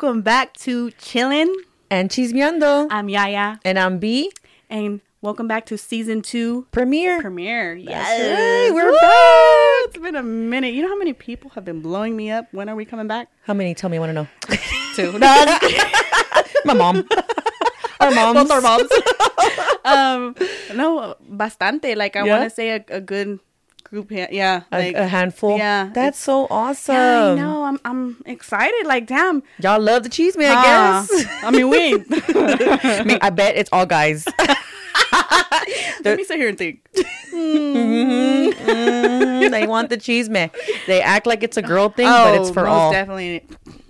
welcome back to Chillin'. And Chismeando. I'm Yaya, And I'm B. and welcome back to season two Premiere. premiere. Yes, right, we're Woo! back. It's been a minute. You know how many people have been blowing me up? When are we coming back? How many? Tell me, I want to know. Two. My mom. Our moms. Both our moms. um, no, bastante. Like I Yeah? want to say a, a good group. ha- Yeah, A, like a handful. yeah, That's so awesome. yeah, I know. I'm I'm excited. Like damn. Y'all love the chisme, I Ah, guess. I mean, we. I mean, I bet it's all guys. Let me sit here and think. Mm, they want the chisme. They act like it's a girl thing, oh, but it's for most all. definitely.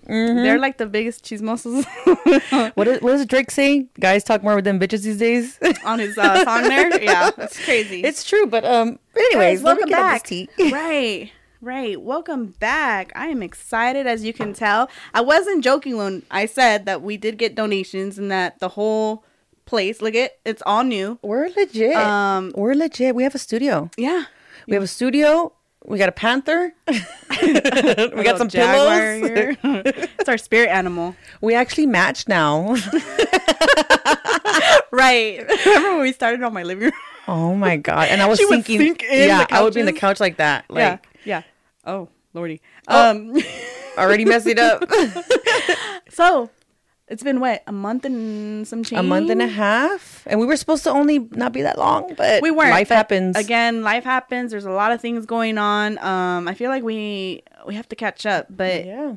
They're like the biggest chismosos What, is, what does Drake say? Guys talk more with them bitches these days. on his uh, song there. Yeah, that's crazy. it's true, but um. Anyways, Guys, welcome back. right, right. Welcome back. I am excited, as you can tell. I wasn't joking when I said that we did get donations and that the whole place, look it, it's all new. We're legit. Um, We're legit. We have a studio. Yeah. We have a studio. We got a panther. we got some pillows. here. it's our spirit animal. We actually match now. Right. Remember when we started on my living room? oh my god! And I was She thinking, sink in yeah, I would be in the couch like that, like yeah. Yeah. Oh, lordy. Oh. Um. already messing up. so, it's been what a month and some change. a month and a half, and we were supposed to only not be that long, but we weren't. Life happens again. Life happens. There's a lot of things going on. Um, I feel like we we have to catch up, but yeah,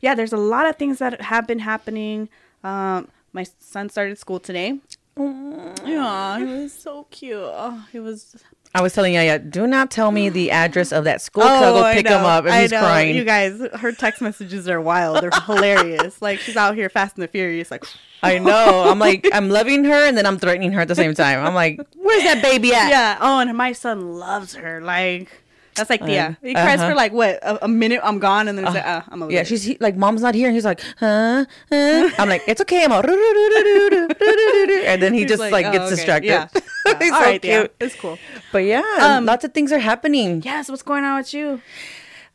Yeah. there's a lot of things that have been happening. Um, my son started school today. Yeah, he was so cute. Oh, he was. I was telling Yaya, do not tell me the address of that school. Oh, I'll go Oh, pick him up, and I he's know. crying. You guys, her text messages are wild. They're hilarious. Like she's out here fast and the furious. Like, I know. I'm like, I'm loving her, and then I'm threatening her at the same time. I'm like, where's that baby at? yeah. Oh, and my son loves her. Like. That's like yeah. He cries uh-huh. for like what a, a minute. I'm gone, and then it's like, uh, I'm over. Yeah, it. she's he, like, mom's not here, and he's like, huh? huh? I'm like, it's okay. I'm all, and then he just like, oh, gets okay. distracted. Yeah. Yeah. he's All so right, cute. It's cool. But yeah, Um, lots of things are happening. Yes. What's going on with you?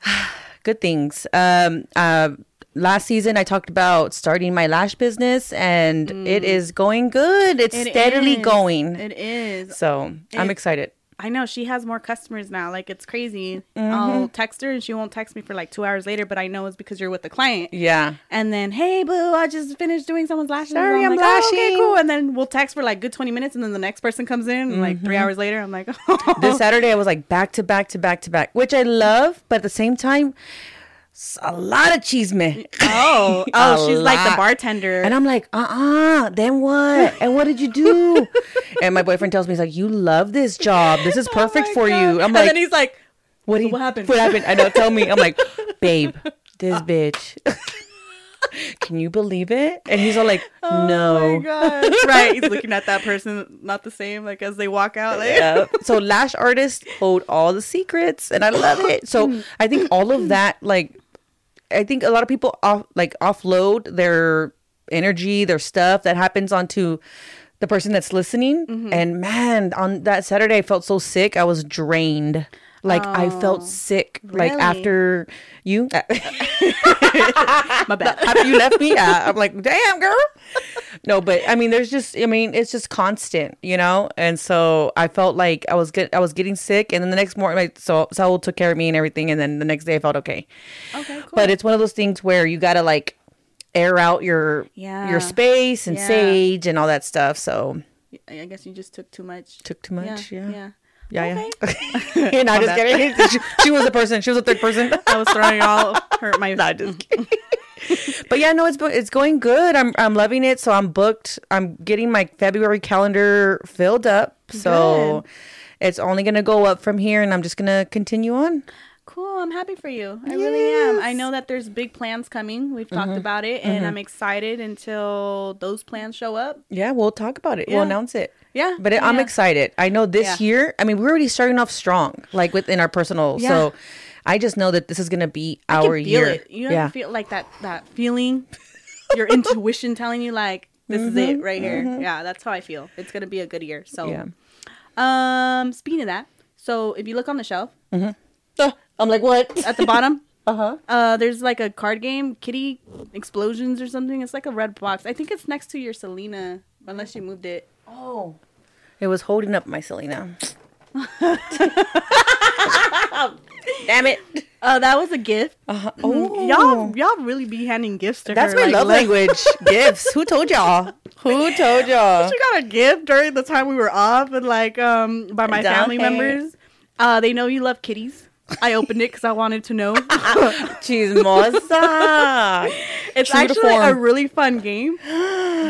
Good things. Um, uh, last season I talked about starting my lash business, and it is going good. It's Mm. It steadily is. going. It is. so I'm excited. I know she has more customers now. Like it's crazy. Mm-hmm. I'll text her and she won't text me for like two hours later, but I know it's because you're with the client. Yeah. And then, hey, boo, I just finished doing someone's lashes. Sorry, I'm like, "Oh, okay, cool. And then we'll text for like good 20 minutes, and then the next person comes in, and like Mm-hmm. three hours later, I'm like, oh. this Saturday I was like back to back to back to back, which I love, but at the same time, a lot of chisme. oh, oh, she's like the bartender. And I'm like, uh uh then what? And what did you do? and my boyfriend tells me, he's like, you love this job. This is perfect Oh for God. you. I'm and like, then he's like, what, do so you- what happened? What happened? I know, tell me. I'm like, babe, this bitch. Can you believe it? And he's all like, Oh no. my God. right. He's looking at that person, not the same, like as they walk out. Like, Yeah. So lash artists hold all the secrets, and I love it. So I think all of that, like, I think a lot of people off like offload their energy, their stuff that happens onto the person that's listening. Mm-hmm. And man, on that Saturday, I felt so sick. I was drained. Like I felt oh, sick. Like after you, uh, My bad. after you left me, yeah, I'm like, damn, girl. No, but I mean, there's just, I mean, it's just constant, you know. And so I felt like I was get, I was getting sick, and then the next morning, like, so Saul took care of me and everything, and then the next day I felt okay. Okay, cool. But it's one of those things where you gotta like air out your Yeah. your space and Yeah. sage and all that stuff. So I guess you just took too much. took too much. Yeah, Yeah. yeah, Yeah, okay. yeah. no, just bad. kidding. she, she was a person. She was a third person. I was throwing it all her my. Nah, just kidding. but yeah, no, it's it's going good. I'm I'm loving it. So I'm booked. I'm getting my February calendar filled up. So it's only gonna go up from here, and I'm just gonna continue on. Cool. I'm happy for you. I really am. I Mm-hmm. know that there's big plans coming. We've talked about it, and I'm excited until those plans show up. Yeah, we'll talk about it. We'll announce it. Yeah. But I'm excited. I know this Yeah. year. I mean, we're already starting off strong, like within our personal. Yeah. So I just know that this is gonna be I can our feel year. it. You yeah. feel like that that feeling, your intuition telling you like this is it right here. Yeah, that's how I feel. It's gonna be a good year. So, Mm-hmm. Yeah. um, speaking of that, so if you look on the shelf Oh, I'm like, what? at the bottom, Uh-huh. Uh, there's like a card game, Kitty Explosions or something. It's like a red box. I think it's next to your Selena, unless you moved it. Oh. It was holding up my Selena. Damn it. Uh, that was a gift. Uh-huh. Mm, Y'all, y'all really be handing gifts to That's her. That's my like, love language. Gifts. Who told y'all? Who told y'all? She got a gift during the time we were off, and like um by my family Dang. members. Uh, they know you love kitties. I opened it because I wanted to know. Chismosa. it's True actually a really fun game,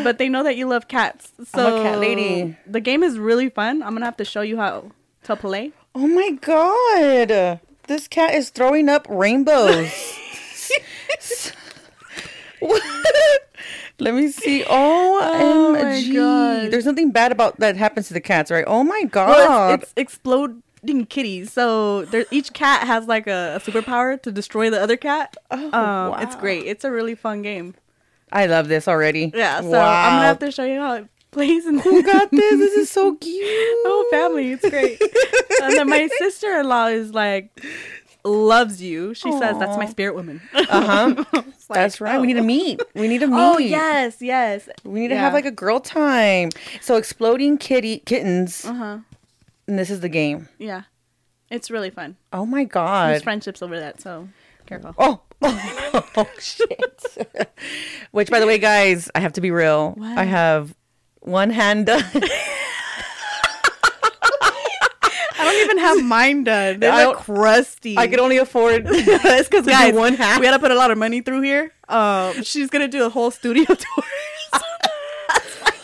but they know that you love cats. So a cat lady. The game is really fun. I'm gonna have to show you how to play. Oh my god. This cat is throwing up rainbows. Let me see. Oh my God. There's nothing bad about that happens to the cats, right? Oh my god. Well, it's, it's kitties. So there, each cat has like a, a superpower to destroy the other cat. Oh, um, It's great. It's a really fun game. I love this already. Yeah. So I'm gonna have to show you how it plays. And Who got this? This is so cute. Oh, family. It's great. and then my sister in law is like loves you. She says that's my spirit woman. Uh-huh. Like, That's right. oh. We need to meet. We need to meet. Oh yes, yes. We need to have like a girl time. So exploding kitty kittens. Uh huh. And this is the game. Yeah. It's really fun. Oh my god. There's friendships over that, so careful. Oh. oh shit. Which by the way, guys, I have to be real. What? I have one hand done. I don't even have mine done. They're I like crusty. I could only afford it's because guys, one half. we had to put a lot of money through here. Um, she's gonna do a whole studio tour.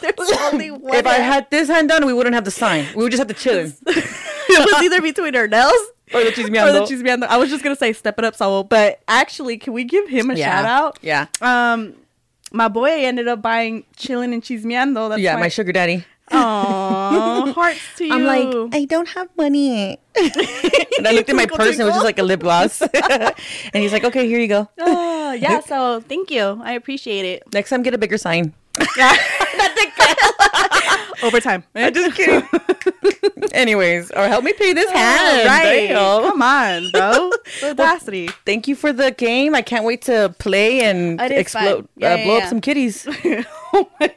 That's why there's only one. If I had this hand done, we wouldn't have the sign. We would just have to chill it was either between her nails or the or the chismeando. chismeando. I was just gonna say step it up, Saul, but actually, can we give him a Yeah. shout out? Yeah. Um, my boy ended up buying chillin' and chismeando. That's yeah, why- my sugar daddy. Aw, hearts to you. I'm like, I don't have money. and I looked at my purse and it was just like a lip gloss. and he's like, okay, here you go. oh, yeah. So thank you. I appreciate it. Next time, get a bigger sign. Overtime. I'm just kidding. Anyways, or help me pay this hand. Oh, right. Damn. Come on, bro. Audacity. Thank you for the game. I can't wait to play and explode. Yeah, uh, yeah, blow yeah. up some kitties. oh my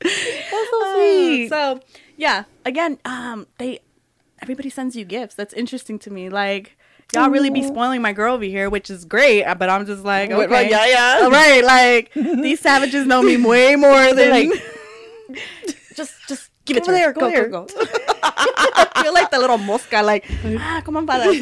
That's so sweet. So yeah, again, um, they everybody sends you gifts. That's interesting to me. Like y'all really be spoiling my girl over here, which is great. uh, But I'm just like, okay, yeah, yeah. all right. Like these savages know me way more than like, just just give it Go to there, her. go there. go. I feel like the little mosca, like ah, come on, father.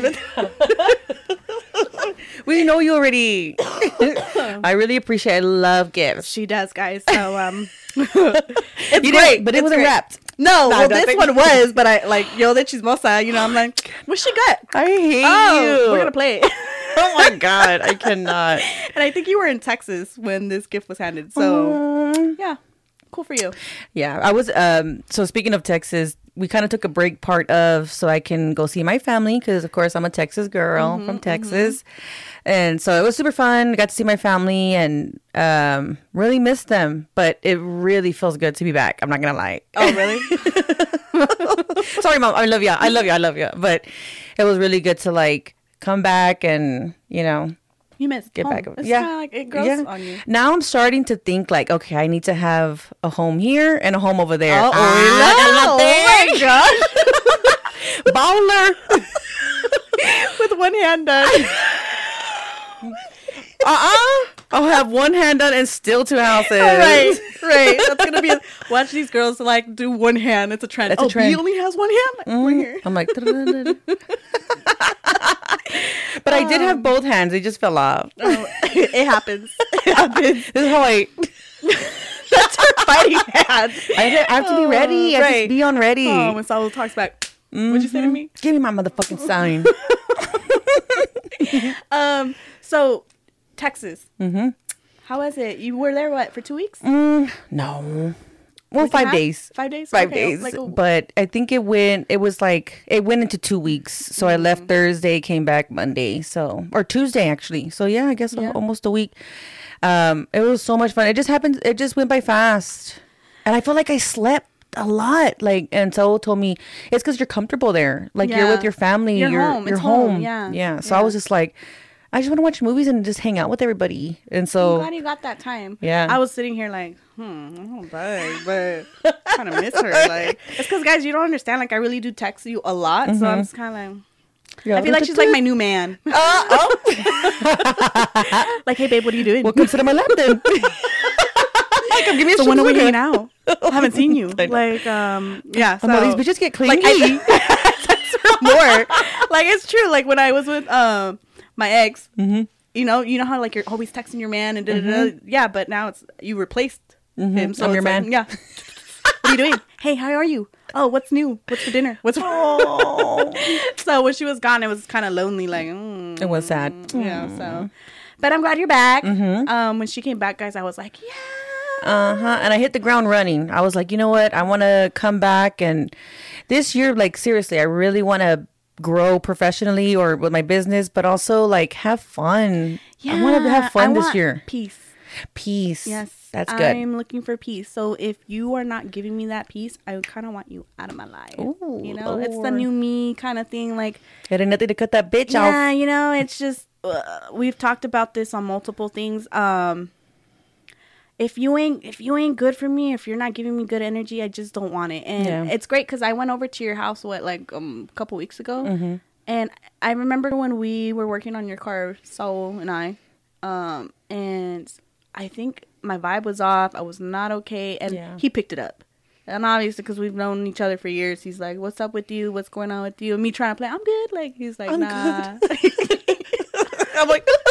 we know you already. I really appreciate. I love gifts. she does, guys. So um, it's You great, but it wasn't wrapped. No, Nah, well, this one was, but I like yo that she's mosa. You know, I'm like, what she got? I hate Oh, you. we're gonna play it. Oh my god, I cannot. and I think you were in Texas when this gift was handed. So Um, yeah, cool for you. yeah, I was. Um, so speaking of Texas, we kind of took a break part of so I can go see my family because of course I'm a Texas girl from Texas, and so it was super fun. Got to see my family and um, really missed them, but it really feels good to be back. I'm not gonna lie. Oh really? Sorry, mom. I love you. I love you. I love you. But it was really good to like come back and you know you missed get home. back. It's yeah, like it grows yeah. on you. Now I'm starting to think like, okay, I need to have a home here and a home over there. Oh, Ah, oh, my gosh! baller. With one hand done. Uh-uh. I'll have one hand done and still two houses. right, right. That's gonna be. A, watch these girls like do one hand. It's a trend. That's a oh, trend. he only has one hand. Like, Mm. We're here. I'm like, but I did have both hands. They just fell off. Oh, it happens. It happens. This is how I. That's her fighting hand. I have to, I have to be ready. I have right. be on ready. Oh, when Saul talks back, what'd you say to me? Give me my motherfucking sign. Um, so Texas. Mm-hmm. How was it? You were there what for two weeks? Mm, no. Well, Week five days. Five days. Five Okay, days. Like, oh, but I think it went. It was like it went into two weeks. So I left Mm. Thursday, came back Monday. So or Tuesday actually. So yeah, I guess Yeah. almost a week. Um, it was so much fun. It just happened. It just went by fast, and I feel like I slept a lot. Like, and so told me it's because you're comfortable there. Like you're with your family. You're You're home. You're It's home. home. Yeah. Yeah. So I was just like, I just want to watch movies and just hang out with everybody. And so I'm glad you got that time. Yeah. I was sitting here like, hmm, I don't bug, but kind of miss her. Like, it's because guys, you don't understand. Like, I really do text you a lot, so I'm just kind of like. I feel like she's like my new man. Uh, oh, like, hey babe, what are you doing? well, come sit on my lap then. come give me a so when are we hanging out? I haven't seen you. Like, um, yeah. So I'm like, these bitches get clingy. like I more. Like it's true. Like when I was with um my ex, Mm-hmm. you know, you know how like you're always texting your man and da, da, da. yeah, but now it's you replaced him. So I'm your like, man. yeah. what are you doing? Hey, how are you? Oh, what's new? What's for dinner? What's for- Oh. so when she was gone, it was kind of lonely. Like mm, It was sad. Yeah. So, but I'm glad you're back. Um, when she came back, guys, I was like, yeah. Uh huh. And I hit the ground running. I was like, you know what? I want to come back. And this year, like, seriously, I really want to grow professionally or with my business, but also like have fun. Yeah, I want to have fun I this want year. Peace. Peace. Yes, That's good. I'm looking for peace. So if you are not giving me that peace, I kind of want you out of my life. Ooh, you know, it's the new me kind of thing. Like, ain't nothing to cut that bitch yeah, off. you know, it's just uh, we've talked about this on multiple things. Um, if you ain't if you ain't good for me, if you're not giving me good energy, I just don't want it. And Yeah. it's great because I went over to your house what like um, a couple weeks ago, Mm-hmm. and I remember when we were working on your car, Saul and I, um, and I think my vibe was off. I was not okay, and Yeah. he picked it up. And obviously, because we've known each other for years, he's like, "What's up with you? What's going on with you?" And me trying to play, I'm good. Like he's like, I'm "Nah." I'm like,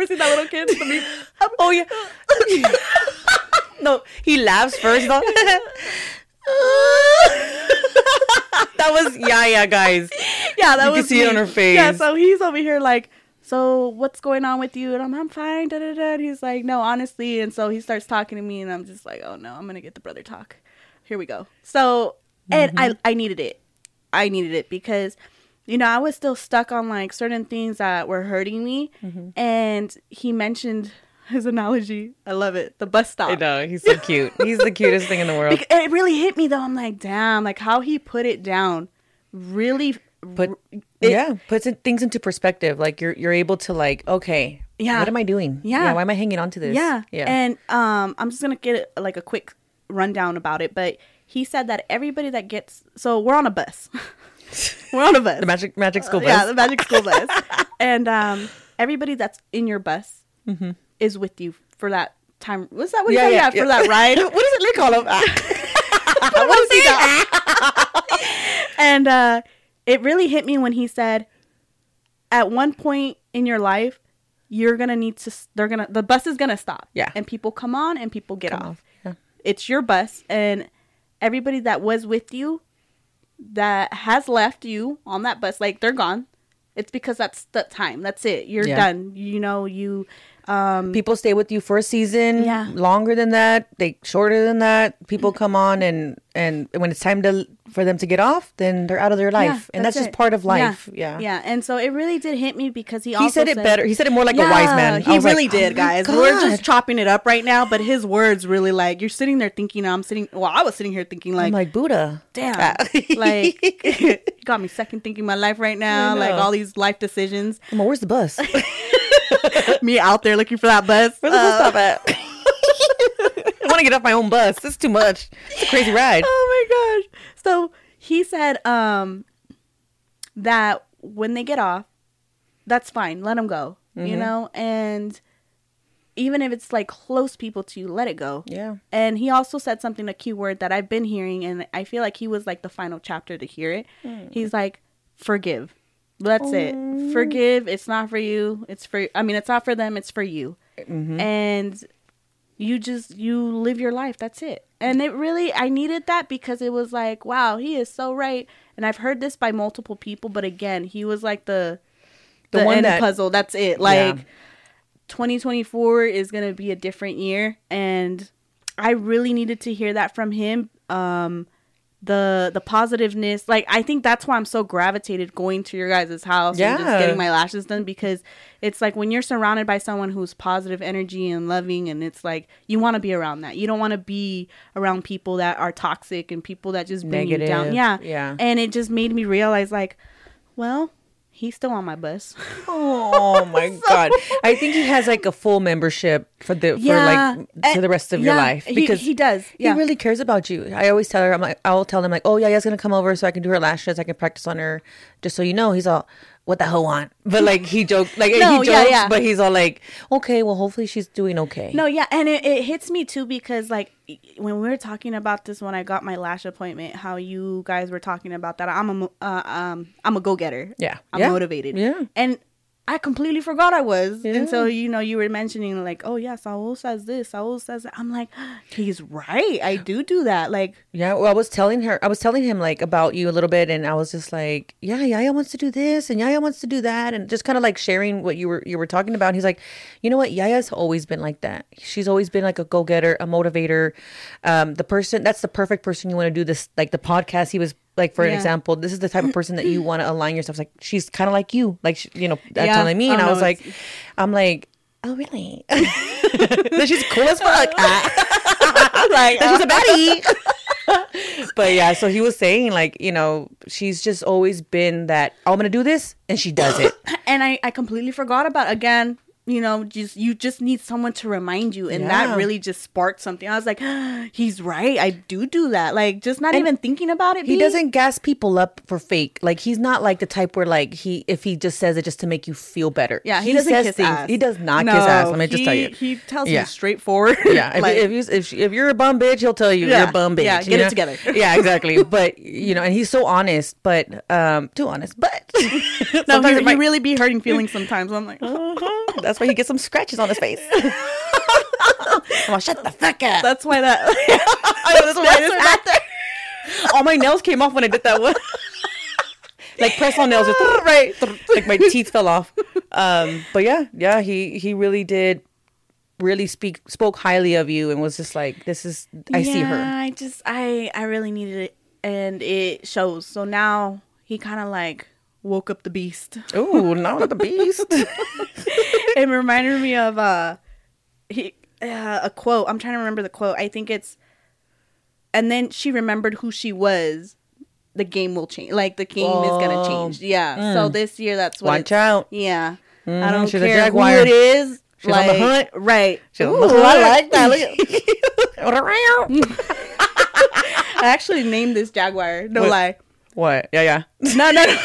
Ever seen that little kid? The meme? oh yeah. no, he laughs first. though. that was yeah, yeah, guys. yeah, that You was see it on her face. Yeah, so he's over here like, so what's going on with you? And I'm, I'm fine. Da, da, da. And he's like, no, honestly. And so he starts talking to me, and I'm just like, oh no, I'm gonna get the brother talk. Here we go. So, and Mm-hmm. I, I needed it. I needed it because, you know, I was still stuck on like certain things that were hurting me, Mm-hmm. and he mentioned his analogy. I love it. The bus stop. I know he's so cute. He's the cutest thing in the world. It really hit me though. I'm like, damn, like how he put it down, really. But it- yeah, puts it, things into perspective. Like you're you're able to like, okay, Yeah. what am I doing? Yeah. why am I hanging on to this? Yeah. yeah. And um I'm just going to get like a quick rundown about it, but he said that everybody that gets so we're on a bus. we're on a bus. the magic magic school bus. Yeah, the magic school bus. and um everybody that's in your bus is with you for that time. What's that? What you Mm-hmm. Yeah, yeah, for that ride. what is it? They call him. I want to that. and uh, it really hit me when he said, "At one point in your life, you're gonna need to. They're gonna. The bus is gonna stop. Yeah. and people come on and people get Come off. off, yeah. It's your bus, and everybody that was with you, that has left you on that bus, like they're gone. It's because that's the time. That's it. You're Yeah. done. You know you. Um, People stay with you for a season. Yeah. Longer than that. They shorter than that. People come on and and when it's time to for them to get off, then they're out of their life, and that's, just part of life. Yeah. yeah. And so it really did hit me because he He said it better. He said it more like a wise man. He like, really oh did, my guys. We're just chopping it up right now, but his words really like you're sitting there thinking. I'm sitting. Well, I was sitting here thinking like, I'm like Buddha. damn, like got me second thinking my life right now. Like all these life decisions. I'm where's the bus? me out there looking for that bus. Where's the bus Uh, stop at? I want to get off my own bus. This is too much. It's a crazy ride. oh my gosh. So he said um that when they get off, that's fine. Let them go. You Mm-hmm. know, and even if it's like close people to you, let it go. Yeah. And he also said something, a key word that I've been hearing, and I feel like he was like the final chapter to hear it. Hmm. He's like, forgive. That's it. Forgive. It's not for you. It's for, I mean, it's not for them. It's for you. Mm-hmm. And you just, you live your life. That's it. And it really, I needed that because it was like, wow, he is so right. And I've heard this by multiple people, but again, he was like the, The the, one end that- puzzle. That's it. Like, Yeah. 2024 is going to be a different year and i really needed to hear that from him um the the positiveness like i think that's why i'm so gravitated going to your guys' house and just getting my lashes done because it's like when you're surrounded by someone who's positive energy and loving and it's like you want to be around that. You don't want to be around people that are toxic and people that just bring you down. Yeah. Yeah. and it just made me realize like well he's still on my bus Oh my god! I think he has like a full membership for the Yeah. Eh, for like to the rest of your yeah, life he- because he does, yeah. He really cares about you. I always tell her, I'm like, I'll tell him like, oh yeah, he's gonna come over so I can do her lashes. I can practice on her. Just so you know, he's all, what the hell want? But like he jokes, like No, he yeah, jokes, yeah. but he's all like, okay, well hopefully she's doing okay. No, yeah, and it, it hits me too because like when we were talking about this when I got my lash appointment, how you guys were talking about that. I'm a uh, um I'm a go getter. Yeah. I'm Yeah. motivated. Yeah. and I completely forgot I was Yeah. until you know you were mentioning like, oh yeah, Saul says this, Saul says that. I'm like, he's right. I do do that. Like, Yeah, well, I was telling her, I was telling him like about you a little bit, and I was just like, yeah, Yaya wants to do this, and Yaya wants to do that, and just kind of like sharing what you were you were talking about. And he's like, you know what, Yaya's always been like that. She's always been like a go getter, a motivator, um, the person that's the perfect person you want to do this like the podcast. He was like, for an example, this is the type of person that you want to align yourself. Like she's kind of like you, like you know, that's Yeah. telling me, and Oh, I no, was like, it's- I'm like. Oh really? that she's cool as fuck. like that she's a baddie. but yeah, so he was saying like, you know, she's just always been that oh, I'm gonna do this, and she does it. and I, I completely forgot about again you know just you just need someone to remind you and Yeah. that really just sparked something i was like he's right i do do that like just not And even thinking about it He B. doesn't gas people up for fake. Like he's not like the type where like he if he just says it just to make you feel better. yeah he, doesn't says kiss things. ass. He does not No, kiss ass. Let me just he- tell you. he tells Yeah. you straightforward Yeah, if, like, if, you, if, if you're a bum bitch, he'll tell you you're a bum bitch. yeah, get it know? together. Yeah, exactly. But you know, and he's so honest, but um, too honest. But no sometimes he, it he might- really be hurting feelings sometimes i'm like Uh-huh. That's why he gets some scratches on his face. I'm like, shut the fuck up. that's why that I know, that's why just had All my nails came off when I did that one. like press on nails, just right. Like my teeth fell off. Um, but yeah, yeah, he he really did really speak spoke highly of you and was just like, this is I see her. I just I I really needed it and it shows. So now he kind of like woke up the beast. Ooh, not the beast. it reminded me of uh he uh, a quote. I'm trying to remember the quote. I think it's and then she remembered who she was. The game will change. Like the game is gonna Oh. change. Yeah. So this year that's what Watch out. Yeah. I Mhm, don't she's a care who jaguar. it is. She's on the hunt. Right. She's Ooh, the I like that. Look at- I actually named this jaguar. No What? lie. What? Yeah, yeah. No, no, no.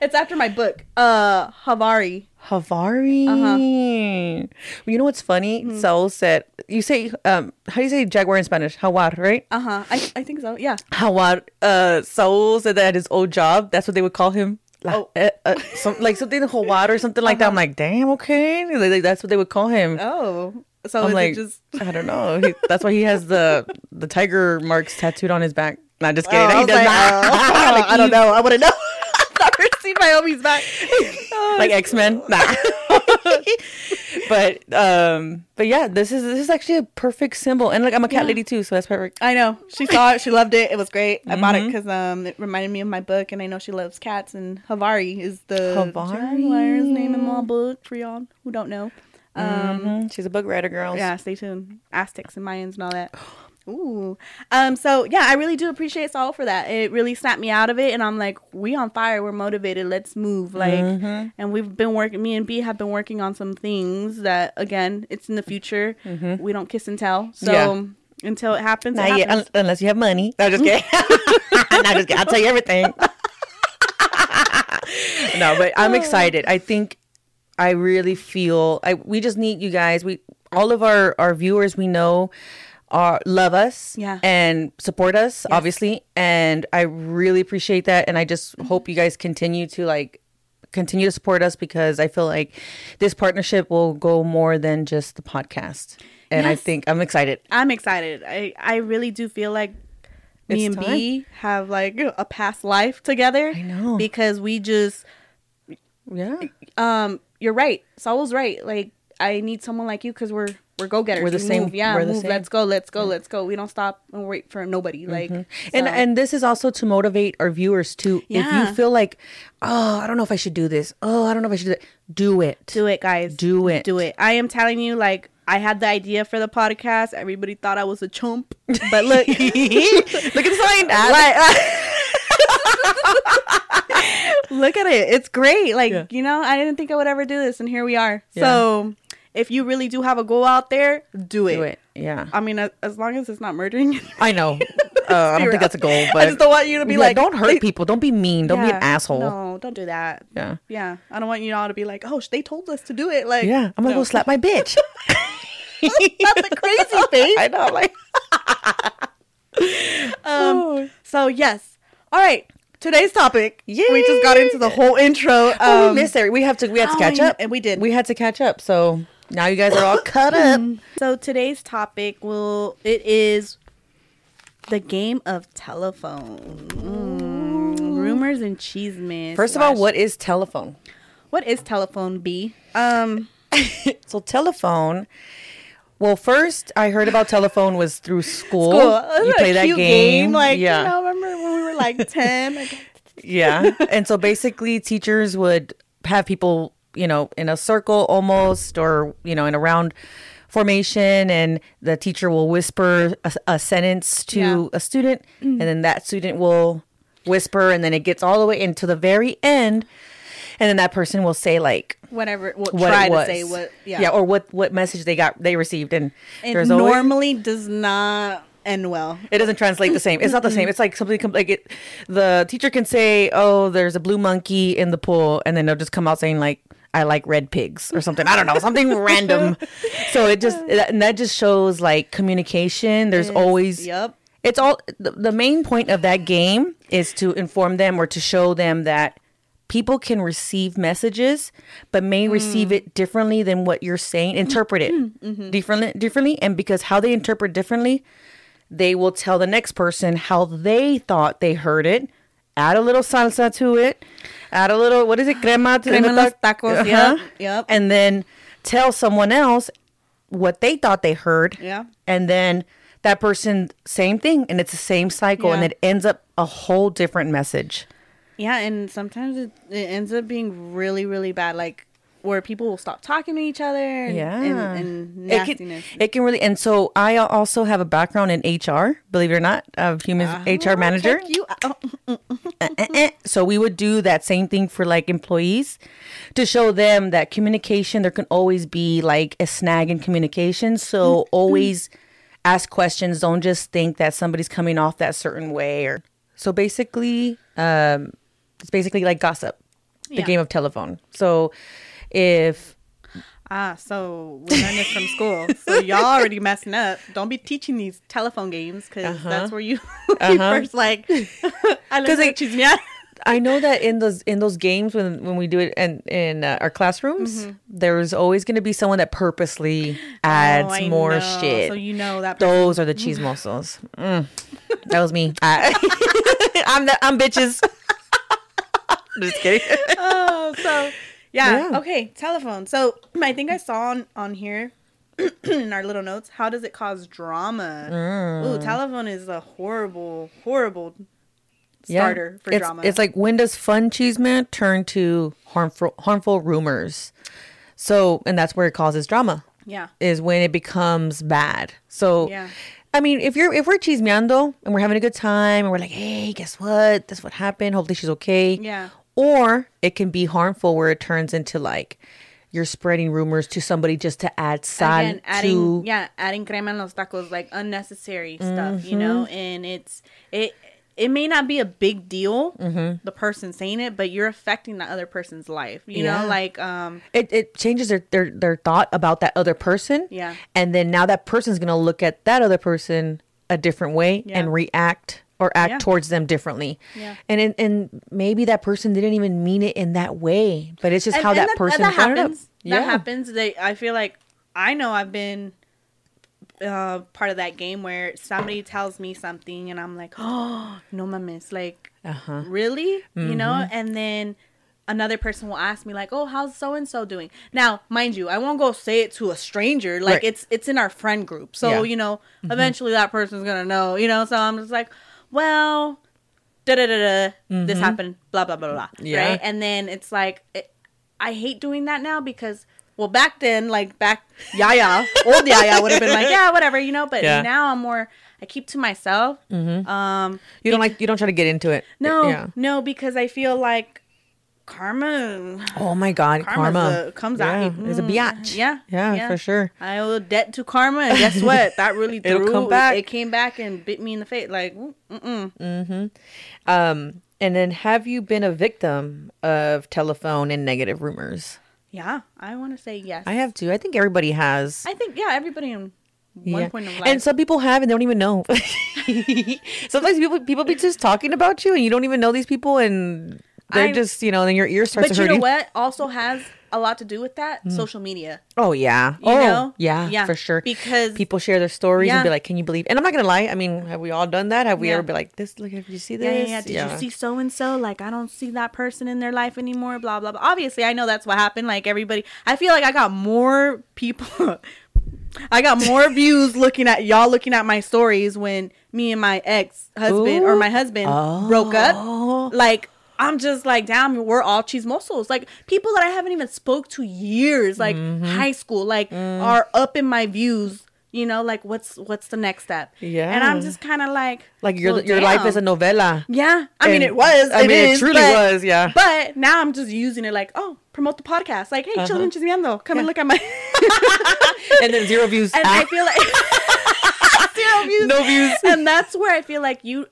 it's after my book. Uh, Havari. Havari. Uh-huh. Well, you know what's funny? Hmm. Saul said, you say, um, how do you say jaguar in Spanish? Jaguar, right? Uh huh. I, I think so. Yeah. Jaguar. Uh, Saul said that at his old job, that's what they would call him. La- Oh. uh, uh, some, like something Jaguar or something like that. I'm like, damn, okay. Like, like, that's what they would call him. Oh. So I'm like, just? I don't know. He, that's why he has the the tiger marks tattooed on his back. Not just Oh, kidding. I, he does like, not. oh, Like I don't know. I wouldn't know. I've never seen my homie's back. like X Men. Nah. but um, but yeah, this is this is actually a perfect symbol, and like I'm a cat Yeah. lady too, so that's perfect. I know. She saw it. She loved it. It was great. I bought it because um, it reminded me of my book, and I know she loves cats. And Havari is the Havari. name in my book for y'all who don't know. Um, Mhm. She's a book writer, girls. yeah, stay tuned. Aztecs and Mayans and all that. Ooh. Um. So yeah, I really do appreciate Saul for that. It really snapped me out of it, and I'm like, we on fire. We're motivated. Let's move. Like, Mhm. and we've been working. Me and B have been working on some things that again, it's in the future. We don't kiss and tell. So Yeah. until it happens, it Not yet, un- unless you have money. No, just kidding. no, just kidding. I'll tell you everything. no, but I'm excited. I think I really feel I we just need you guys. We all of our our viewers we know are love us Yeah. and support us obviously and I really appreciate that and I just hope you guys continue to like continue to support us because I feel like this partnership will go more than just the podcast. And I think I'm excited. I'm excited. I I really do feel like me It's and B have like a past life together. I know. because we just Yeah. um you're right. Saul's right. Like I need someone like you because we're we're go getters. We're the We same- Move. Yeah, we're the move. same. Let's go. Let's go. Let's go. We don't stop and wait for nobody. Mm-hmm. Like, and so- and this is also to motivate our viewers too. If you feel like, oh, I don't know if I should do this. Oh, I don't know if I should do that. Do it. do it, guys. Do it. Do it. I am telling you, like, I had the idea for the podcast. Everybody thought I was a chump, but look, Look at the sign. Uh, look at it. It's great. Like, Yeah. you know, I didn't think I would ever do this, and here we are. So, if you really do have a goal out there, do it. do it. Yeah. I mean, as, as long as it's not murdering. I know. Uh, I don't think that's a goal, but I just don't want you to be Yeah, like, don't hurt they- people. Don't be mean. Don't be an asshole. No, don't do that. Yeah. Yeah, I don't want you all to be like, oh, they told us to do it. Like, Yeah. I'm gonna no. go slap my bitch. That's a crazy face. I know. Like. Um, so yes. All right. Today's topic. Yay! We just got into the whole intro. Oh, Um, we missed. We have to. We had to oh, catch up, and we did. We had to catch up. So now you guys are all cut up. so today's topic will it is the game of telephone. Mm, rumors and chisme. First of all, what is telephone? what is telephone B? Um, So telephone. Well, first I heard about telephone was through school. cool. You play that cute game, like yeah, you know, remember when we were like ten? Like, yeah. And so basically, teachers would have people, you know, in a circle almost, or you know, in a round formation, and the teacher will whisper a, a sentence to Yeah. a student, and then that student will whisper, and then it gets all the way into the very end, and then that person will say like whatever. What try to say what. Yeah. or what what message they got they received, and it there's always normally does not end well. it doesn't translate the same. It's not the same. It's like something like it. The teacher can say, "Oh, there's a blue monkey in the pool," and then they'll just come out saying like, "I like red pigs" or something. I don't know, something random. So it just and that just shows like communication. There's always Yep. It's all the, the main point of that game is to inform them or to show them that people can receive messages but may hmm. receive it differently than what you're saying. Interpret it mm-hmm. Mm-hmm. differently differently. And because how they interpret differently they will tell the next person how they thought they heard it. Add a little salsa to it add a little what is it crema to Crema the tacos, Uh-huh. yep, yep. and then tell someone else what they thought they heard Yeah. and then that person same thing and it's the same cycle and it ends up a whole different message Yeah, and sometimes it, it ends up being really, really bad. Like where people will stop talking to each other. And, yeah. and, and it can, it can really and so i also have a background in hr believe it or not of human ah, hr Oh, manager. You, oh, mm, mm, mm, eh, eh, eh. so we would do that same thing for like employees to show them that communication there can always be like a snag in communication. So always ask questions. Don't just think that somebody's coming off that certain way or so basically um it's basically like gossip the Yeah. game of telephone. So if ah, so we learned this from school. So y'all already messing up. Don't be teaching these telephone games because that's where you, you Uh-huh. first like. I Because like it- yeah. I know that in those in those games when when we do it in in uh, our classrooms, there's always going to be someone that purposely adds Oh, more know. shit. So you know that. person- Those are the chismosos. Mm. That was me. I, I'm the I'm bitches. Just kidding. oh, so yeah. Yeah. Okay, telephone. So I think I saw on on here in our little notes. How does it cause drama? Mm. Ooh, telephone is a horrible, horrible starter for it's, drama. It's like when does fun chisme turn to harmful harmful rumors? So and that's where it causes drama. yeah, is when it becomes bad. So, Yeah. I mean, if you're if we're chismeando and we're having a good time and we're like, hey, guess what? That's what happened. Hopefully she's okay. Yeah. Or it can be harmful where it turns into like you're spreading rumors to somebody just to add sal again adding to. Mm-hmm. yeah adding crema en los tacos like unnecessary stuff you know and it's it it may not be a big deal Mm-hmm. the person saying it but you're affecting that other person's life you Yeah. know like um It, it changes their, their their thought about that other person. Yeah. And then now that person's gonna look at that other person a different way Yeah. and react or act Yeah. towards them differently. Yeah. And and maybe that person didn't even mean it in that way, but it's just and- how and that, person that brought up. happens that happens they i feel like i know i've been uh part of that game where somebody tells me something and i'm like oh no mames like Uh-huh. really you know Mm-hmm. and then another person will ask me like, "Oh, how's so and so doing?" Now, mind you, I won't go say it to a stranger. Like Right. it's it's in our friend group, so Yeah. Mm-hmm. you know, eventually that person's gonna know. You know, so I'm just like, well, da da da da, this happened, blah blah blah blah, Mm-hmm. Yeah. right? And then it's like, it, I hate doing that now because. Well, back then, like back, Yaya, old Yaya would have been like, yeah, whatever, you know. But Yeah. now I'm more, I keep to myself. Um, You don't like you don't try to get into it. no, Yeah. no, because I feel like karma, Oh my god, karma a- comes yeah, out. Is a Mm, biatch. Yeah, Yeah, for sure. I owe a debt to karma, and guess what? That really It'll come back. It came back and bit me in the face. Like, mm, mm-mm. Um, and then have you been a victim of telephone and negative rumors? yeah, I want to say yes. I have too. I think everybody has. I think yeah, everybody in one Yeah. point of life. And some people have and they don't even know. Sometimes people people be just talking about you and you don't even know these people and they're I- just you know then your ear starts but to you know what? Also has a lot to do with that Mm. social media. Oh yeah. You oh know? yeah, Yeah, for sure. because- people share their stories and be like, "Can you believe?" And I'm not gonna lie. I mean, have we all done that? Have we Yeah. ever been like, "This? Look, have you see this?" Yeah, yeah, yeah. Did you see so and so? Like, I don't see that person in their life anymore. Blah blah blah. Obviously, I know that's what happened. Like everybody, I feel like I got more people. I got more views looking at y'all looking at my stories when me and my ex husband or my husband broke up. Oh. Like I'm just like, damn, we're all cheese chismosos. Like people that I haven't even spoke to years, like Mm-hmm. high school, like Mm. are up in my views. You know, like what's what's the next step? Yeah. and I'm just kind of like, Like your well, your life is a damn. novella. Yeah, I mean it was. I mean, it truly but- was, yeah. But now I'm just using it like, oh, promote the podcast. Like, hey, Uh-huh. Chillin' chismeando, come and look at my. and then zero views. and I feel like zero views, No views. and that's where I feel like you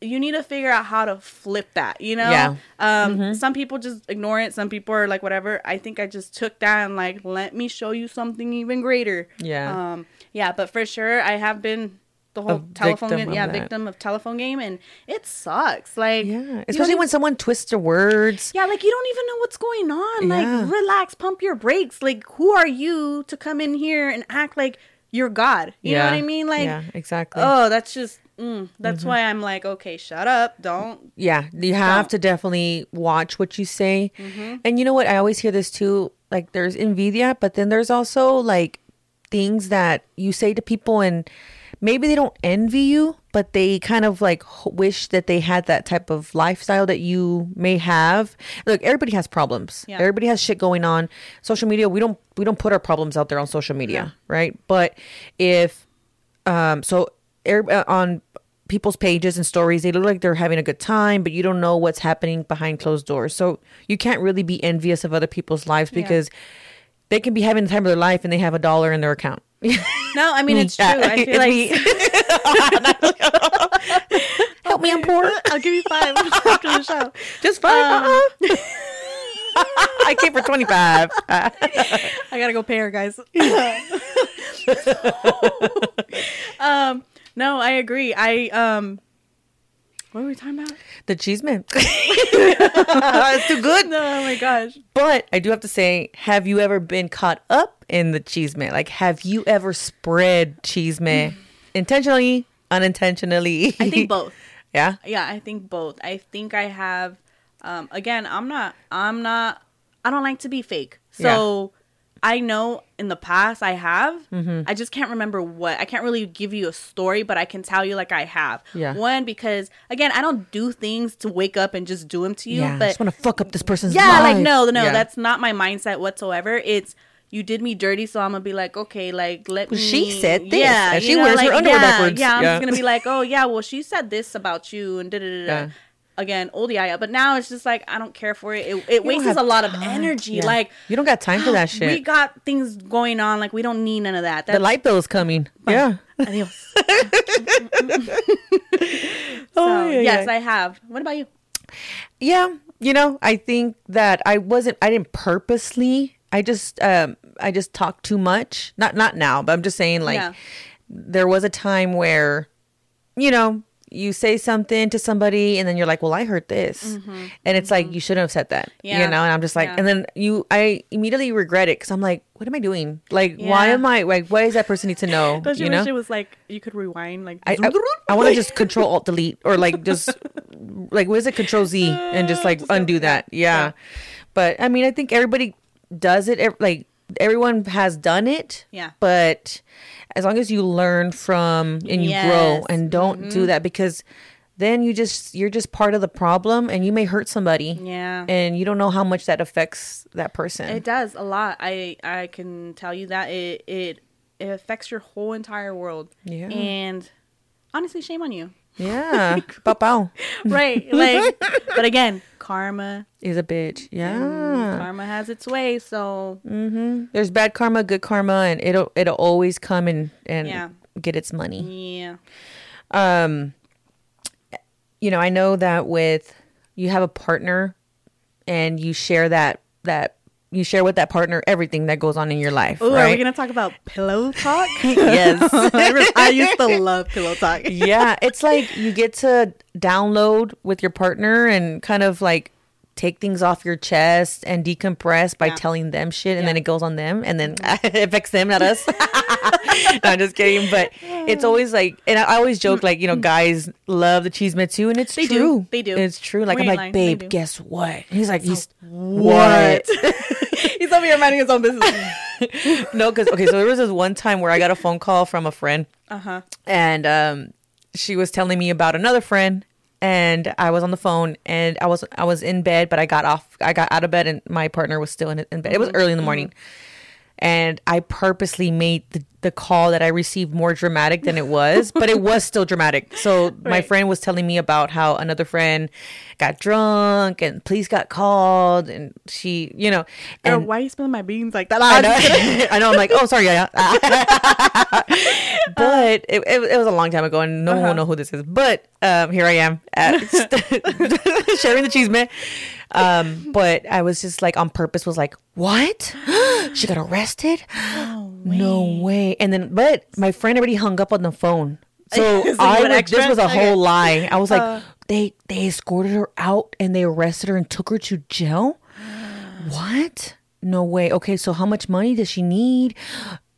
you need to figure out how to flip that. You know, Yeah. Mm-hmm. Um, some people just ignore it. Some people are like, whatever. I think I just took that and like, let me show you something even greater. Yeah. Um. Yeah, but for sure, I have been. The whole telephone victim game, yeah, that. victim of telephone game, and it sucks. Like, yeah, especially when someone twists their words. yeah, like you don't even know what's going on. Yeah. Like, relax, pump your brakes. Like, who are you to come in here and act like you're God? You know what I mean? Like, yeah, exactly. oh, that's just. Mm, that's Mm-hmm. why I'm like, okay, shut up. Don't. yeah you have Don't. to definitely watch what you say Mm-hmm. and you know what i always hear this too like there's envidia but then there's also like things that you say to people and maybe they don't envy you but they kind of like wish that they had that type of lifestyle that you may have look everybody has problems Yeah. everybody has shit going on social media we don't we don't put our problems out there on social media right but if um so er- uh, on people's pages and stories they look like they're having a good time but you don't know what's happening behind closed doors so you can't really be envious of other people's lives Yeah. because they can be having the time of their life and they have a dollar in their account No, I mean, it's true. Yeah, I feel like. help me i'm poor I'll give you five after the show. just fine Um, uh-uh. i came for 25 I gotta go pay her, guys. um, no, I agree. I um, what were we talking about? the chisme it's too good No, oh my gosh. But I do have to say, have you ever been caught up in the chisme? Like, have you ever spread chisme intentionally, unintentionally? I think both. yeah. Yeah, I think both. I think I have. Um, again, I'm not. I'm not. I don't like to be fake. So I know in the past I have. Mm-hmm. I just can't remember what. I can't really give you a story, but I can tell you like I have. Yeah. One because again, I don't do things to wake up and just do them to you. Yeah. I but just want to fuck up this person's mind. yeah, like no, no, Yeah. that's not my mindset whatsoever. It's you did me dirty, so I'm gonna be like, okay, like let Well, me. she said this, Yeah, and you she know, wears her like, underwear yeah, backwards. Yeah, I'm Yeah. just gonna be like, oh yeah, well she said this about you and da da da da. Yeah. Again, old yaya, but now it's just like I don't care for it. It, it wastes a lot of time. energy. Yeah. Like you don't got time for that shit. we got things going on. Like we don't need none of that. the light bill is coming. Yeah. Adios. Oh, yeah, yes, yeah. I have. What about you? yeah you know i think that i wasn't i didn't purposely i just um i just talked too much not not now but i'm just saying like Yeah. there was a time where you know you say something to somebody and then you're like, well, I heard this. And it's like, you shouldn't have said that, you Mm-hmm. Know? And I'm just like, Yeah. and then you, I immediately regret it because I'm like, what am I doing? Like, why am I, like, why does that person need to know? Don't you, you know? it was like you could rewind like I, I, want to just control alt delete or like just like what is it control Z and just like Just undo that yeah. yeah. but I mean I think everybody does it like everyone has done it Yeah. but as long as you learn from and you grow and don't Mm-hmm. do that because then you just you're just part of the problem and you may hurt somebody Yeah. and you don't know how much that affects that person It does a lot. I I can tell you that it it it affects your whole entire world. Yeah. And honestly, shame on you. yeah pow right. Like, but again, karma. is a bitch yeah Karma has its way. So Mm-hmm. There's bad karma, good karma, and it'll it'll always come and and Yeah. get its money. yeah. Um, you know, I know that with you have a partner, and you share that that you share with that partner everything that goes on in your life, Ooh, are we gonna talk about pillow talk? yes. I used to love pillow talk. yeah, it's like you get to download with your partner and kind of like take things off your chest and decompress by Yeah. telling them shit and then it goes on them and then it affects them not us no, i'm just kidding but it's always like and i always joke like you know guys love the chisme too and it's They do. true They do. it's true like i'm like lying. Babe guess what And he's like he's What? He's over here minding his own business. no, because okay, so there was this one time where I got a phone call from a friend, Uh huh. and um, she was telling me about another friend, and I was on the phone, and I was I was in bed, but I got off, I got out of bed, and my partner was still in, in bed. It was mm-hmm. early in the mm-hmm. morning, and I purposely made the, the call that I received more dramatic than it was, but it was still dramatic. So my friend was telling me about how another friend got drunk and police got called, and she, you know, Girl, and why are you spilling my beans like that? I I'm just kidding. know. I know. I'm like, oh, sorry, yeah. but it, it, it was a long time ago, and no one will Uh-huh. know who this is. But um, here I am at sharing the chisme. Um, but I was just like on purpose was like, what? she got arrested? No way. And then, but my friend already hung up on the phone. So So I was, this was a Okay. whole lie. I was like, Uh. they they escorted her out and they arrested her and took her to jail. What? No way. Okay, so how much money does she need?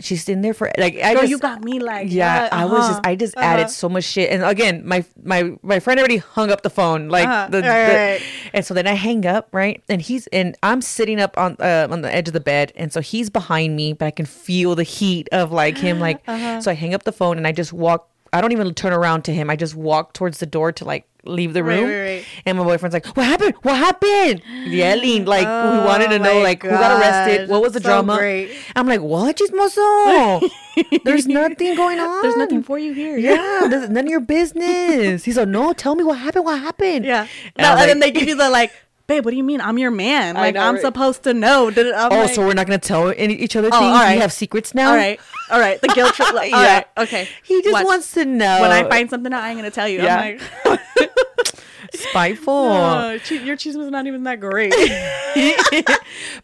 She's in there for like I Girl, just you got me like yeah. what? I was just. I just Uh-huh. added so much shit. And again, my my my friend already hung up the phone like Uh-huh. the, Right, the- right, and so then I hang up right, and he's and I'm sitting up on uh, on the edge of the bed, and so he's behind me, but I can feel the heat of like him like. Uh-huh. So I hang up the phone and I just walk. I don't even turn around to him. I just walk towards the door to like leave the room. right, right. And my boyfriend's like, "What happened? What happened?" Yelling like we oh wanted to Oh know like who got arrested, what was the So drama. great. I'm like, "What, chismoso? There's nothing going on. There's nothing for you here. Yeah, none of your business." He's like, "No, tell me what happened. What happened?" Yeah. And No, and then they give you the like, babe, what do you mean? I'm your man. Like know, I'm right? supposed to know. Did it, I'm Oh, like, so we're not gonna tell any, each other Oh, things. all right. We have secrets now. all right, all right. The guilt trip. Like, Yeah. right, okay. He just Watch. wants to know. When I find something out, I'm gonna tell you. Yeah. I'm like, spiteful. your chisme was not even that great.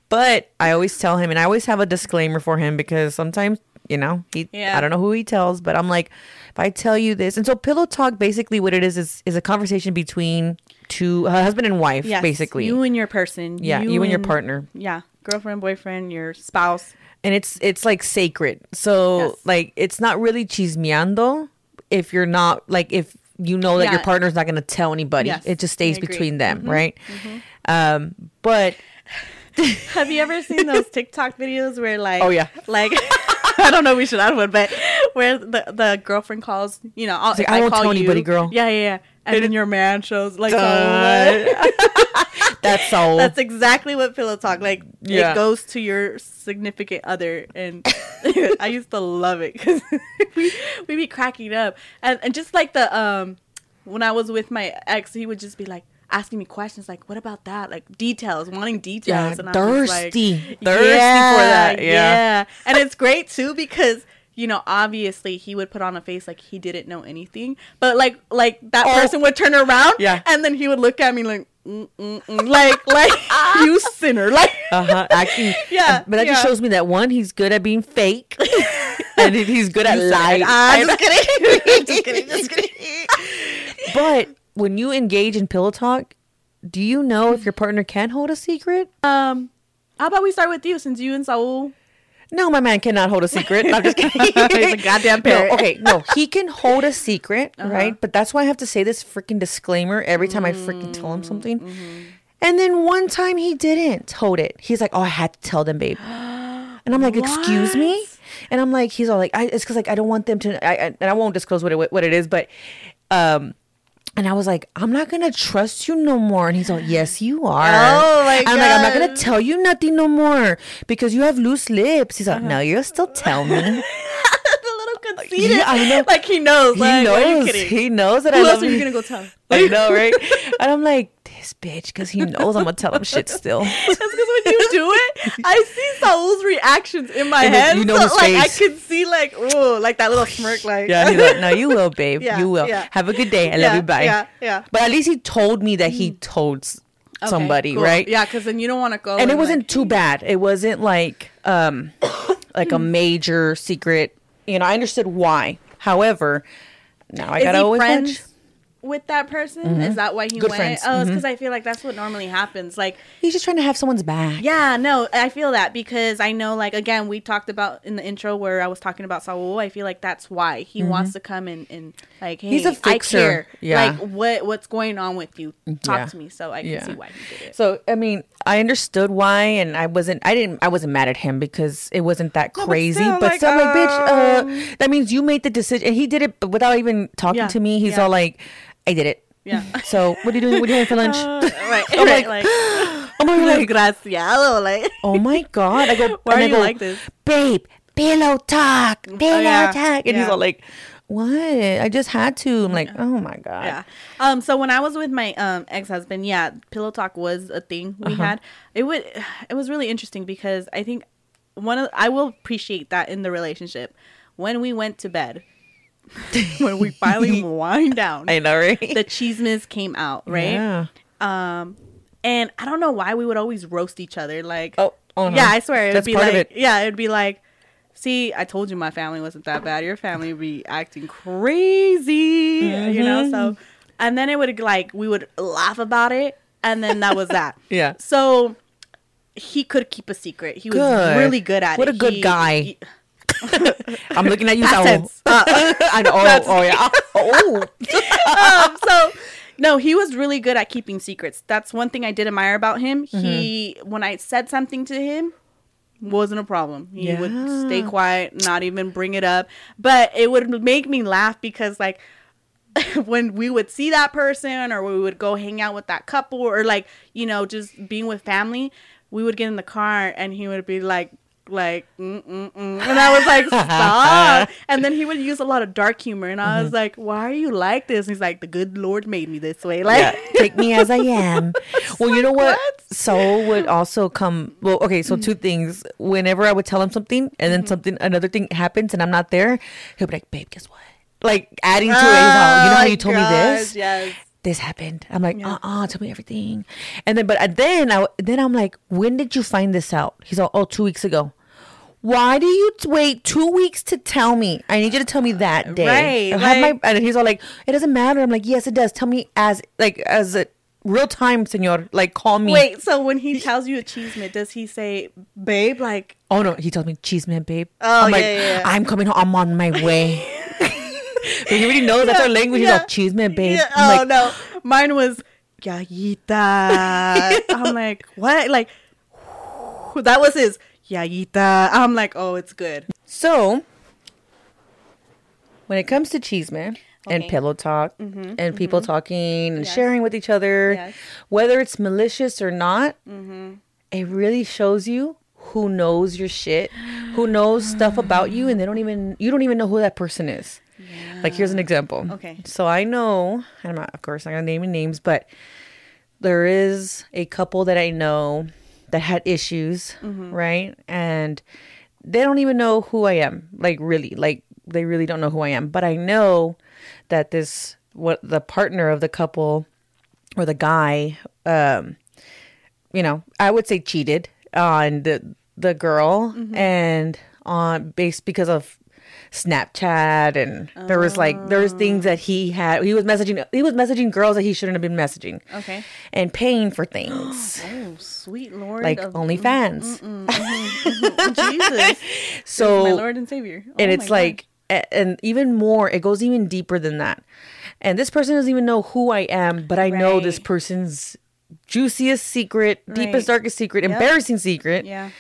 but I always tell him, and I always have a disclaimer for him because sometimes, you know, he Yeah. I don't know who he tells, but I'm like, if I tell you this, and so pillow talk, basically, what it is is is a conversation between two a husband and wife, yes, basically. you and your person. yeah, you, and your partner, Yeah, girlfriend, boyfriend, your spouse. and it's it's like sacred. So Yes. like, it's not really chismeando if you're not like if you know that your Yeah. partner's not going to tell anybody. Yes, it just stays between them, Mhm, right? Um, but Have you ever seen those TikTok videos where like Oh, yeah. like I don't know we should add one, but where the the girlfriend calls, you know, I'll, like, if "I won't call tell anybody, you- girl." Yeah, yeah, yeah. And then your man shows like that's so That's exactly what pillow talk like. Yeah. It goes to your significant other, and I used to love it because we we be cracking up, and and just like the um when I was with my ex, he would just be like asking me questions like, "What about that?" Like details, wanting details, Yeah, and I was like, thirsty. Thirsty for that, yeah. and it's great too because. You know, obviously he would put on a face like he didn't know anything, but like, like that Oh. person would turn around, Yeah. and then he would look at me like, mm, mm, mm, like, like you sinner, like, uh-huh acting Yeah, but that just shows me that one he's good at being fake and he's good at lying I'm just kidding, just kidding, just kidding. but when you engage in pillow talk, do you know if your partner can hold a secret? Um, how about we start with you since you and Saul? No, my man cannot hold a secret. I'm just kidding. He's a goddamn no, okay, no, he can hold a secret, Uh-huh. right? But that's why I have to say this freaking disclaimer every time I freaking tell him something. Mm-hmm. And then one time he didn't hold it. He's like, "Oh, I had to tell them, babe." And I'm like, "Excuse me?" And I'm like, he's all like, I, "It's because like I don't want them to." I, I and I won't disclose what it what it is, but um. And I was like, I'm not gonna trust you no more. And he's like, Yes, you are. Oh, my I'm like, I'm not gonna tell you nothing no more because you have loose lips. He's like, Uh-huh. No, you'll still tell me. a little conceited. Yeah, I know. Like he knows. he like, knows. He knows that Who I else love are you gonna go tell? I know, right? and I'm like, this bitch, because he knows I'm gonna tell him shit still. That's because when you do it, I see Saul's reactions in my And head. you know so, his like I can see like ooh, like that little smirk, like Yeah, he's like, no, you will, babe. Yeah, you will. yeah. Have a good day. I yeah, love you. Bye. Yeah, yeah. But at least he told me that he told Okay, somebody, cool. right? Yeah, because then you don't want to go. And it wasn't too bad. It wasn't like um like a major secret. You know, I understood why. However, now I Is gotta always friends watch. With that person? Is that why he Mm-hmm. Good went? friends. Mm-hmm. Oh, it's because I feel like that's what normally happens. Like He's just trying to have someone's back. Yeah, no, I feel that because I know, like, again, we talked about in the intro where I was talking about Saul. I feel like that's why he wants to come and, and like, hey, Mm-hmm. He's a fixer. care. Yeah. Like, what what's going on with you? Talk Yeah. to me, so I can Yeah. see why he did it. So I mean, I understood why, and I wasn't. I didn't. I wasn't mad at him because it wasn't that but crazy. still, but like, still, I'm like, bitch. um, Uh, that means you made the decision, and he did it, without even talking to me. He's all like, "I did it." Yeah. So what are you doing? What are you having for lunch? Uh, right, I'm right, like, like, I'm like, desgraciado, like, oh my god! I go, Why are I you go, like this? babe? Pillow talk, pillow yeah, talk, and he's all like, what? I just had to. I'm like, oh my god. yeah. Um. So when I was with my um ex husband, yeah, pillow talk was a thing we Uh-huh. had. It would. It was really interesting because I think one of I will appreciate that in the relationship when we went to bed. when we finally wind down, I know, right? the chismes came out, right? Yeah. Um, and I don't know why we would always roast each other. Like, Oh, oh, no. yeah, I swear it'd That's be part like, of it. yeah, it'd be like, see, I told you my family wasn't that bad. Your family would be acting crazy, you know. So, Mm-hmm. and then it would like we would laugh about it, and then that was that. Yeah. So he could keep a secret. He was Good. really good at What it. What a good He- guy. he- I'm looking at you, Saul. tense. I know. Oh, oh yeah. Oh. um, so no, he was really good at keeping secrets. That's one thing I did admire about him. He Mm-hmm. when I said something to him wasn't a problem. He would stay quiet, not even bring it up. But it would make me laugh because like when we would see that person or we would go hang out with that couple or like, you know, just being with family, we would get in the car and he would be like like mm, mm, mm. and I was like stop and then he would use a lot of dark humor and I was Mm-hmm. like why are you like this and he's like the good Lord made me this way like yeah, take me as I am. Well, you know what? what? Saul would also come. Well, okay, so Mm-hmm. two things. Whenever I would tell him something, and then something, another thing happens, and I'm not there, he'll be like, "Babe, guess what?" Like adding to it. You know how Oh, you told me this? yes This happened. I'm like, Yeah. uh, uh tell me everything. And then, but then, I then I'm like, when did you find this out? He's all, oh, two weeks ago. Why do you t- wait two weeks to tell me? I need you to tell me that day. Right, like- my, and he's all like, it doesn't matter. I'm like, yes, it does. Tell me as like as a real time, senor. Like, call me. wait so when he tells you a cheesemate does he say babe like Oh no, he tells me, chisme, babe. Oh, I'm like, yeah, yeah, yeah. I'm coming home. I'm on my way. he already knows that's our language. He's chisme, babe. Oh like, no, mine was Yayita. I'm like, what? Like, that was his Yayita. I'm like, oh, it's good. So, when it comes to Chisme and Okay. pillow talk mm-hmm. and people mm-hmm. talking and Yes. sharing with each other, Yes. whether it's malicious or not, mm-hmm. it really shows you who knows your shit, who knows stuff about you, and they don't even you don't even know who that person is. Like here's an ah, example. Okay. So I know, and I'm not, of course, I'm not gonna name any names, but there is a couple that I know that had issues, mm-hmm. right? And they don't even know who I am. Like really, like they really don't know who I am. But I know that this what the partner of the couple or the guy, um, you know, I would say cheated on the the girl mm-hmm. and on based because of Snapchat and there was like there was things that he had he was messaging he was messaging girls that he shouldn't have been messaging. Okay. And paying for things. Oh, sweet Lord. like of- OnlyFans. Jesus. So my Lord and Savior. Oh and it's like and even more it goes even deeper than that and this person doesn't even know who i am but i know this person's juiciest secret deepest darkest secret Yep. embarrassing secret Yeah.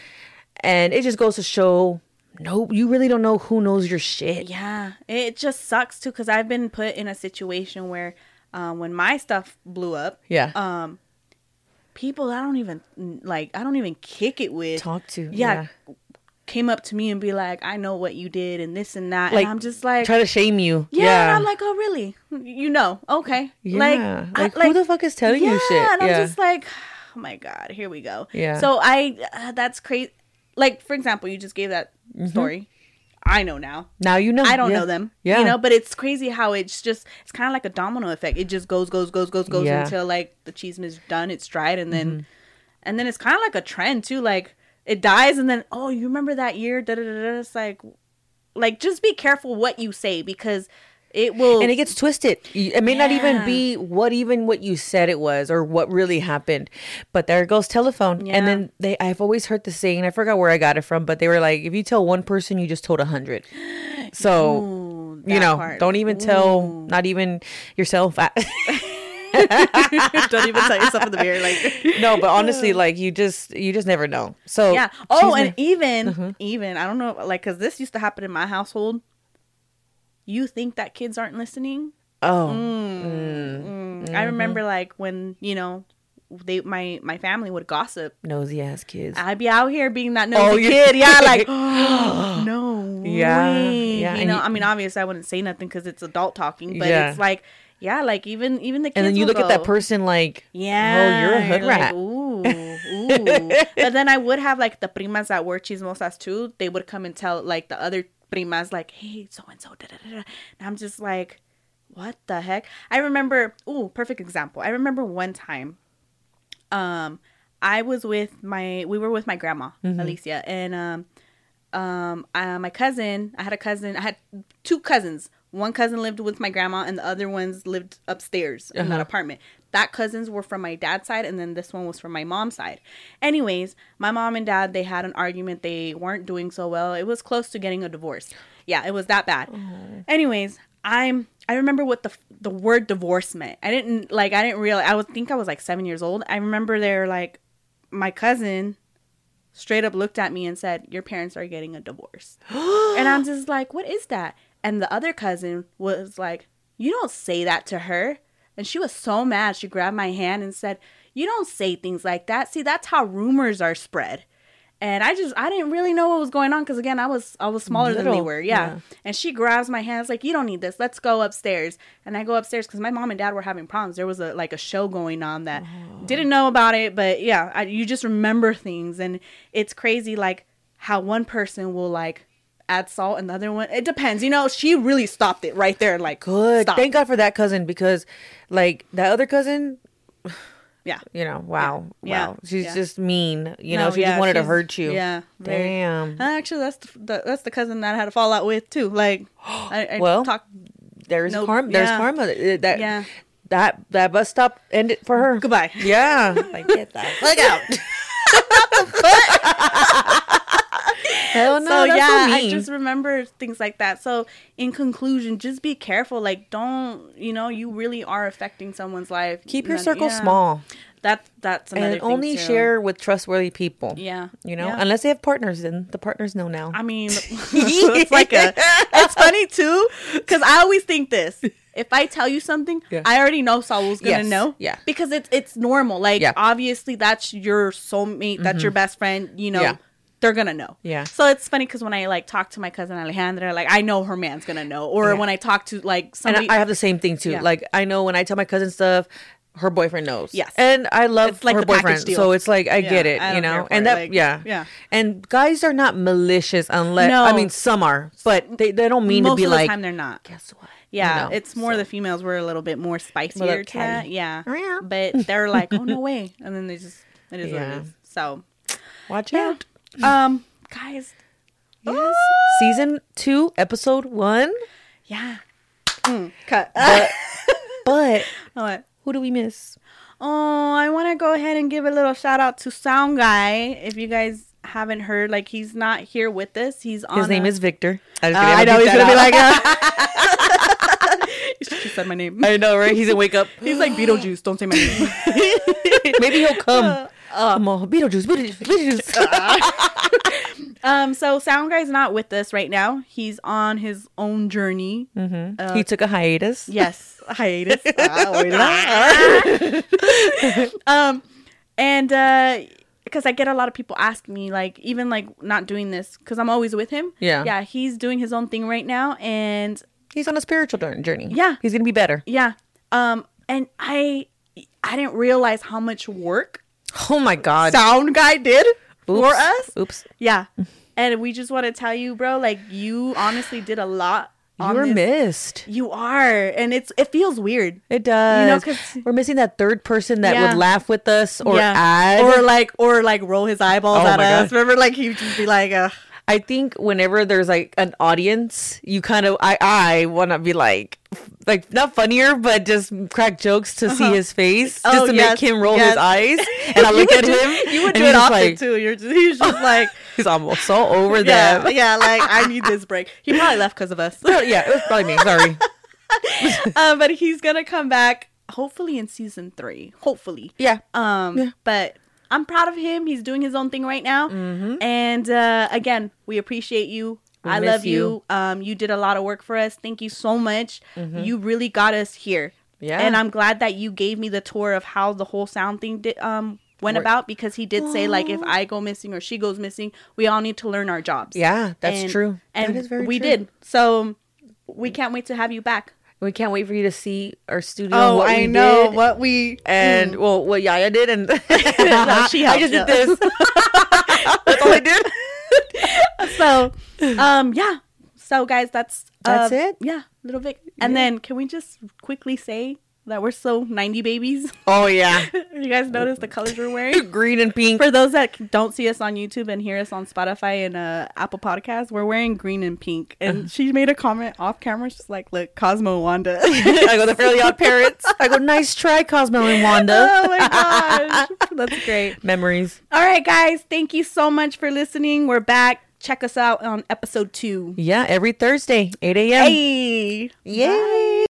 and it just goes to show no you really don't know who knows your shit Yeah. It just sucks too because I've been put in a situation where um, when my stuff blew up, yeah um, people I don't even like, I don't even kick it with. talk to yeah, came up to me and be like, I know what you did and this and that. Like, and I'm just like, try to shame you yeah. yeah, And I'm like, oh, really? You know, okay. yeah. Like, like, I- who the fuck is telling you shit And I'm just like, oh my God, here we go. Yeah. So I, uh, that's crazy. Like, for example, you just gave that Mm-hmm. story. I know now. now you know I don't yeah. know them. yeah You know, but it's crazy how it's just, it's kind of like a domino effect. It just goes, goes, goes, goes, goes Yeah. until like the cheese is done, it's dried. And then, Mm-hmm. and then it's kind of like a trend too. Like it dies and then, oh, you remember that year? Da, da, da, da. It's like, like just be careful what you say because it will. and it gets twisted. It may not even be what even what you said it was or what really happened. But there goes telephone. Yeah. And then they I've always heard the saying, I forgot where I got it from, but they were like, if you tell one person, you just told a hundred. So Ooh, you know, part. don't even tell Ooh. not even yourself. don't even tell yourself in the mirror like no, but honestly, like you just you just never know. So yeah oh and even Mm-hmm. even i don't know like because this used to happen in my household you think that kids aren't listening oh Mm, i remember like when you know they my my family would gossip nosy ass kids. i'd be out here being that Oh, nosy you- kid yeah like no Yeah, way. yeah, you and know you- i mean obviously i wouldn't say nothing because it's adult talking but Yeah. it's like yeah like even even the kids and then you look at that person like, Yeah. oh, you're a hood like, rat. ooh, ooh. but then I would have like the primas that were chismosas too. They would come and tell like the other primas like, hey, so and so. And I'm just like, what the heck? I remember. Ooh, perfect example. I remember one time. Um, I was with my. We were with my grandma Alicia, and um, um, uh, my cousin. I had a cousin. I had two cousins. One cousin lived with my grandma, and the other ones lived upstairs in that Uh-huh. apartment. That cousins were from my dad's side, and then this one was from my mom's side. Anyways, my mom and dad they had an argument. They weren't doing so well. It was close to getting a divorce. Yeah, it was that bad. Mm-hmm. Anyways, I'm. I remember what the the word divorce meant. I didn't like. I didn't realize. I would think I was like seven years old. I remember they're like, my cousin straight up looked at me and said, "Your parents are getting a divorce." and I'm just like, "What is that?" And the other cousin was like, "You don't say that to her." And she was so mad. She grabbed my hand and said, "You don't say things like that. See, that's how rumors are spread." And I just I didn't really know what was going on because again I was I was smaller than they were yeah. yeah. And she grabs my hands like you don't need this let's go upstairs and I go upstairs because my mom and dad were having problems there was a like a show going on that oh. didn't know about it but yeah I, you just remember things and it's crazy like how one person will like add salt and the other one it depends you know she really stopped it right there like Good. stop. Thank God for that cousin because, like, that other cousin, yeah you know, wow, Yeah. wow, she's Yeah. just mean. You know, No, she yeah, just wanted to hurt you. yeah very- Damn. actually that's the, the that's the cousin that I had a fallout with too like I, I Well, talked There's Nope. karma. There's karma. Uh, That Yeah. that that bus stop ended for her. goodbye Yeah. like get the fuck out. Hell no. so yeah, I just remember things like that. So in conclusion, just be careful. Like, don't you know you really are affecting someone's life. keep your And, circle yeah, small That that's and only too. share with trustworthy people. Yeah, You know, Yeah. unless they have partners, then the partners know now. I mean, it's like a. It's funny too, because I always think this. If I tell you something, Yeah. I already know Saul's gonna Yes. know. Yeah. Because it's it's normal. Like Yeah. Mm-hmm. obviously that's your soulmate, that's your best friend. You know, Yeah. They're gonna know. Yeah. So it's funny because when I like talk to my cousin Alejandra, like I know her man's gonna know. Or Yeah. when I talk to like and somebody, I, I have the same thing too. Yeah. Like I know when I tell my cousin stuff, her boyfriend knows. Yes. and I love It's like her boyfriend, so it's like I get it, I you know. And that, like, yeah, yeah. And guys are not malicious unless No. I mean some are, but they, they don't mean most to be of like. the time they're not. Guess what? Yeah, You know, it's more so. the females were a little bit more spicier to that. Yeah, but they're like, oh no way, and then they just it is what it is. So Watch yeah, out. Um, guys, Yes. Season two, episode one. Yeah. Mm, cut. But, but what? who do we miss? Oh, I want to go ahead and give a little shout out to Sound Guy. If you guys haven't heard, like he's not here with us. He's on. His name a- is Victor. I, just Uh, kidding, I I'm know he's gonna be out. like. Uh, she said my name. I know, right? He's gonna wake up. He's like Beetlejuice. Don't say my name. Maybe he'll come. Come on, Beetlejuice, Beetlejuice, Beetlejuice. um. So Sound Guy's not with us right now. He's on his own journey. Uh, he took a hiatus. Yes, hiatus. Ah, um, and uh, because I get a lot of people ask me, like, even like not doing this because I'm always with him. Yeah. yeah, he's doing his own thing right now, and He's on a spiritual journey. Yeah. he's gonna be better. yeah, um, and I I didn't realize how much work Oh my god. Sound Guy did for us. Oops. Yeah, and we just want to tell you, bro, like you honestly did a lot. You on were this. missed. You are, and it's it feels weird. It does. You know, 'cause- we're missing that third person that Yeah. would laugh with us or Yeah. add. or like or like roll his eyeballs Oh at us. God. Remember, like he would just be like, uh, I think whenever there's like an audience, you kind of I I want to be like like not funnier, but just crack jokes to see his face, just Oh, to yes, make him roll yes. his eyes, and I look at do- him. You would do it just often like, too. You're just, he's just like, He's almost so over yeah, that. yeah, like I need this break. He probably left because of us. yeah, it was probably me. Sorry. uh, but he's gonna come back hopefully in season three. Hopefully. Yeah. Um, Yeah. but I'm proud of him. He's doing his own thing right now. Mm-hmm. And uh, again, we appreciate you. We I love you. you. Um, you did a lot of work for us. Thank you so much. You really got us here. Mm-hmm. Yeah. And I'm glad that you gave me the tour of how the whole sound thing did um went about because he did say like if I go missing or she goes missing, we all need to learn our jobs. Yeah, that's And- true. And that is very we true. did. So we can't wait to have you back. We can't wait for you to see our studio. Oh, I know did. what we and well, what Yaya did, and No, she I just yeah. did this. That's all I did. so um yeah so guys that's That's uh, it? yeah little Vic and then can we just quickly say that we're so 90 babies. Oh yeah, you guys notice the colors we're wearing? Green and pink. for those that don't see us on youtube and hear us on spotify and uh apple podcast we're wearing green and pink. And she made a comment off camera she's like look cosmo wanda. I go the Fairly Odd Parents. I go nice try, Cosmo and Wanda. oh my gosh. That's great. Memories. all right guys. Thank you so much for listening. We're back. Check us out on episode two. Yeah, every Thursday, 8 a.m. hey. Yay.